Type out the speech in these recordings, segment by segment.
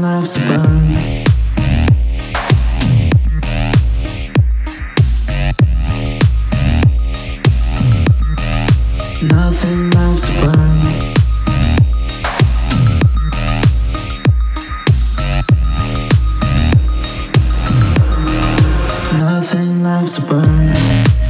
left to burn. Nothing left to burn. Nothing left to burn.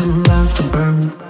and love to burn.